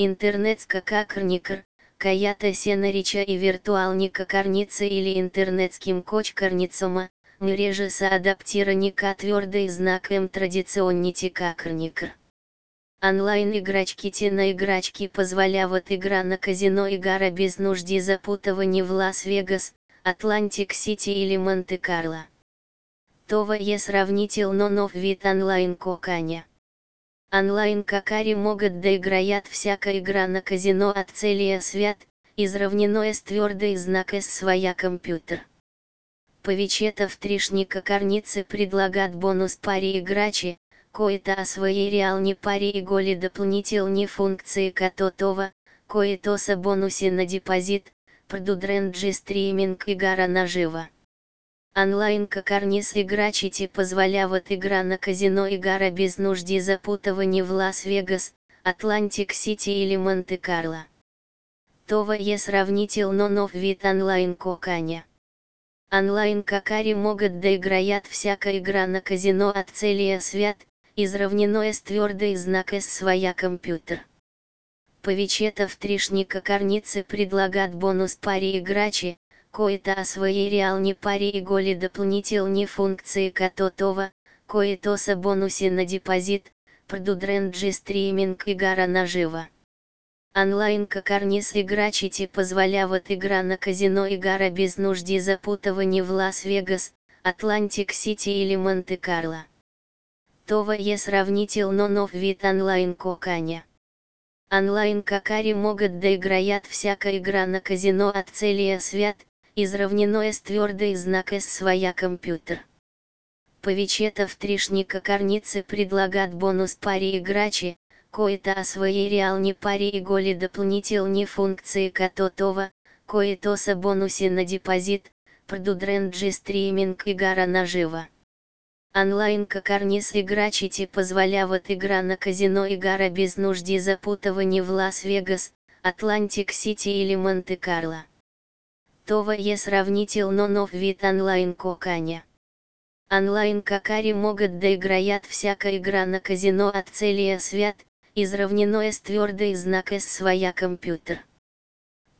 Интернетска какарникр, каята сенарича и виртуалника карница или интернетским кочкарницома, мреже адаптираника твердый знак М традиционнити какарникр. Онлайн-играчки Тена играчки позволяват игра на казино игра без нужди запутывания в Лас-Вегас, Атлантик-Сити или Монте-Карло. Това е сравнительно нов вид онлайн-коканя. Онлайн-какари могут да играят всяка игра на казино от целия свят, изравнено с твердый знак с своя компьютер. Повечета в тришника карницы предлагат бонус паре играчи, кое-то о своей реальной паре и голе дополнительные функции кототова, кое-то со бонусе на депозит, продудренджи стриминг и гара наживо. Онлайн карниз играчите позволяват игра на казино и без нужди запутывания в Лас-Вегас, Атлантик-Сити или Монте-Карло. Това е сравнительно нов вид онлайн коканя. Онлайн какари могут да играят всяка игра на казино от целия свят, изравнено с твердый знак с своя компьютер. Повечета в тришника карницы предлагат бонус паре играчи, кое-то своей реальной паре и голе дополнительные функции кототова, кое-то со бонусе на депозит, продудренджи стриминг и гара наживо. Онлайн карниз играчите позволяват игра на казино и гара без нужди запутывания в Лас-Вегас, Атлантик-Сити или Монте-Карло. Това е сравнительно нов вид онлайн-коканя. Онлайн-какари могут да играят всяка игра на казино от целия свят, изравнено с твердый знак с своя компьютер. Повечета в тришника карницы предлагат бонус паре играчи, кое-то о своей реальной паре и голе дополнительные функции кототова, кое-то со бонусе на депозит, продудренджи стриминг и гара наживо. Онлайн карниз играчите позволяват игра на казино и гара без нужди запутывания в Лас-Вегас, Атлантик-Сити или Монте-Карло. Това е сравнительно нов вид онлайн коканя. Онлайн какари могут да играят всяка игра на казино от целия свят, изравнено с твердый знак с своя компьютер.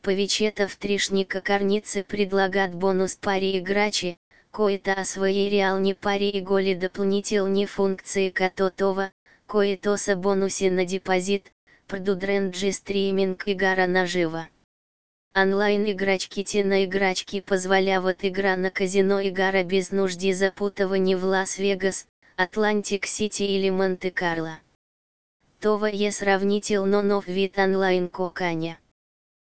Повечета в тришника карницы предлагат бонус паре играчи, кое-то о своей реальной паре и голе дополнительные функции кототова, кое-то со бонусе на депозит, продудренджи стриминг и гара наживо. Онлайн-играчки Тена играчки позволяват игра на казино и без нужди запутывания в Лас-Вегас, Атлантик-Сити или Монте-Карло. Това е сравнительно нов вид онлайн коканя.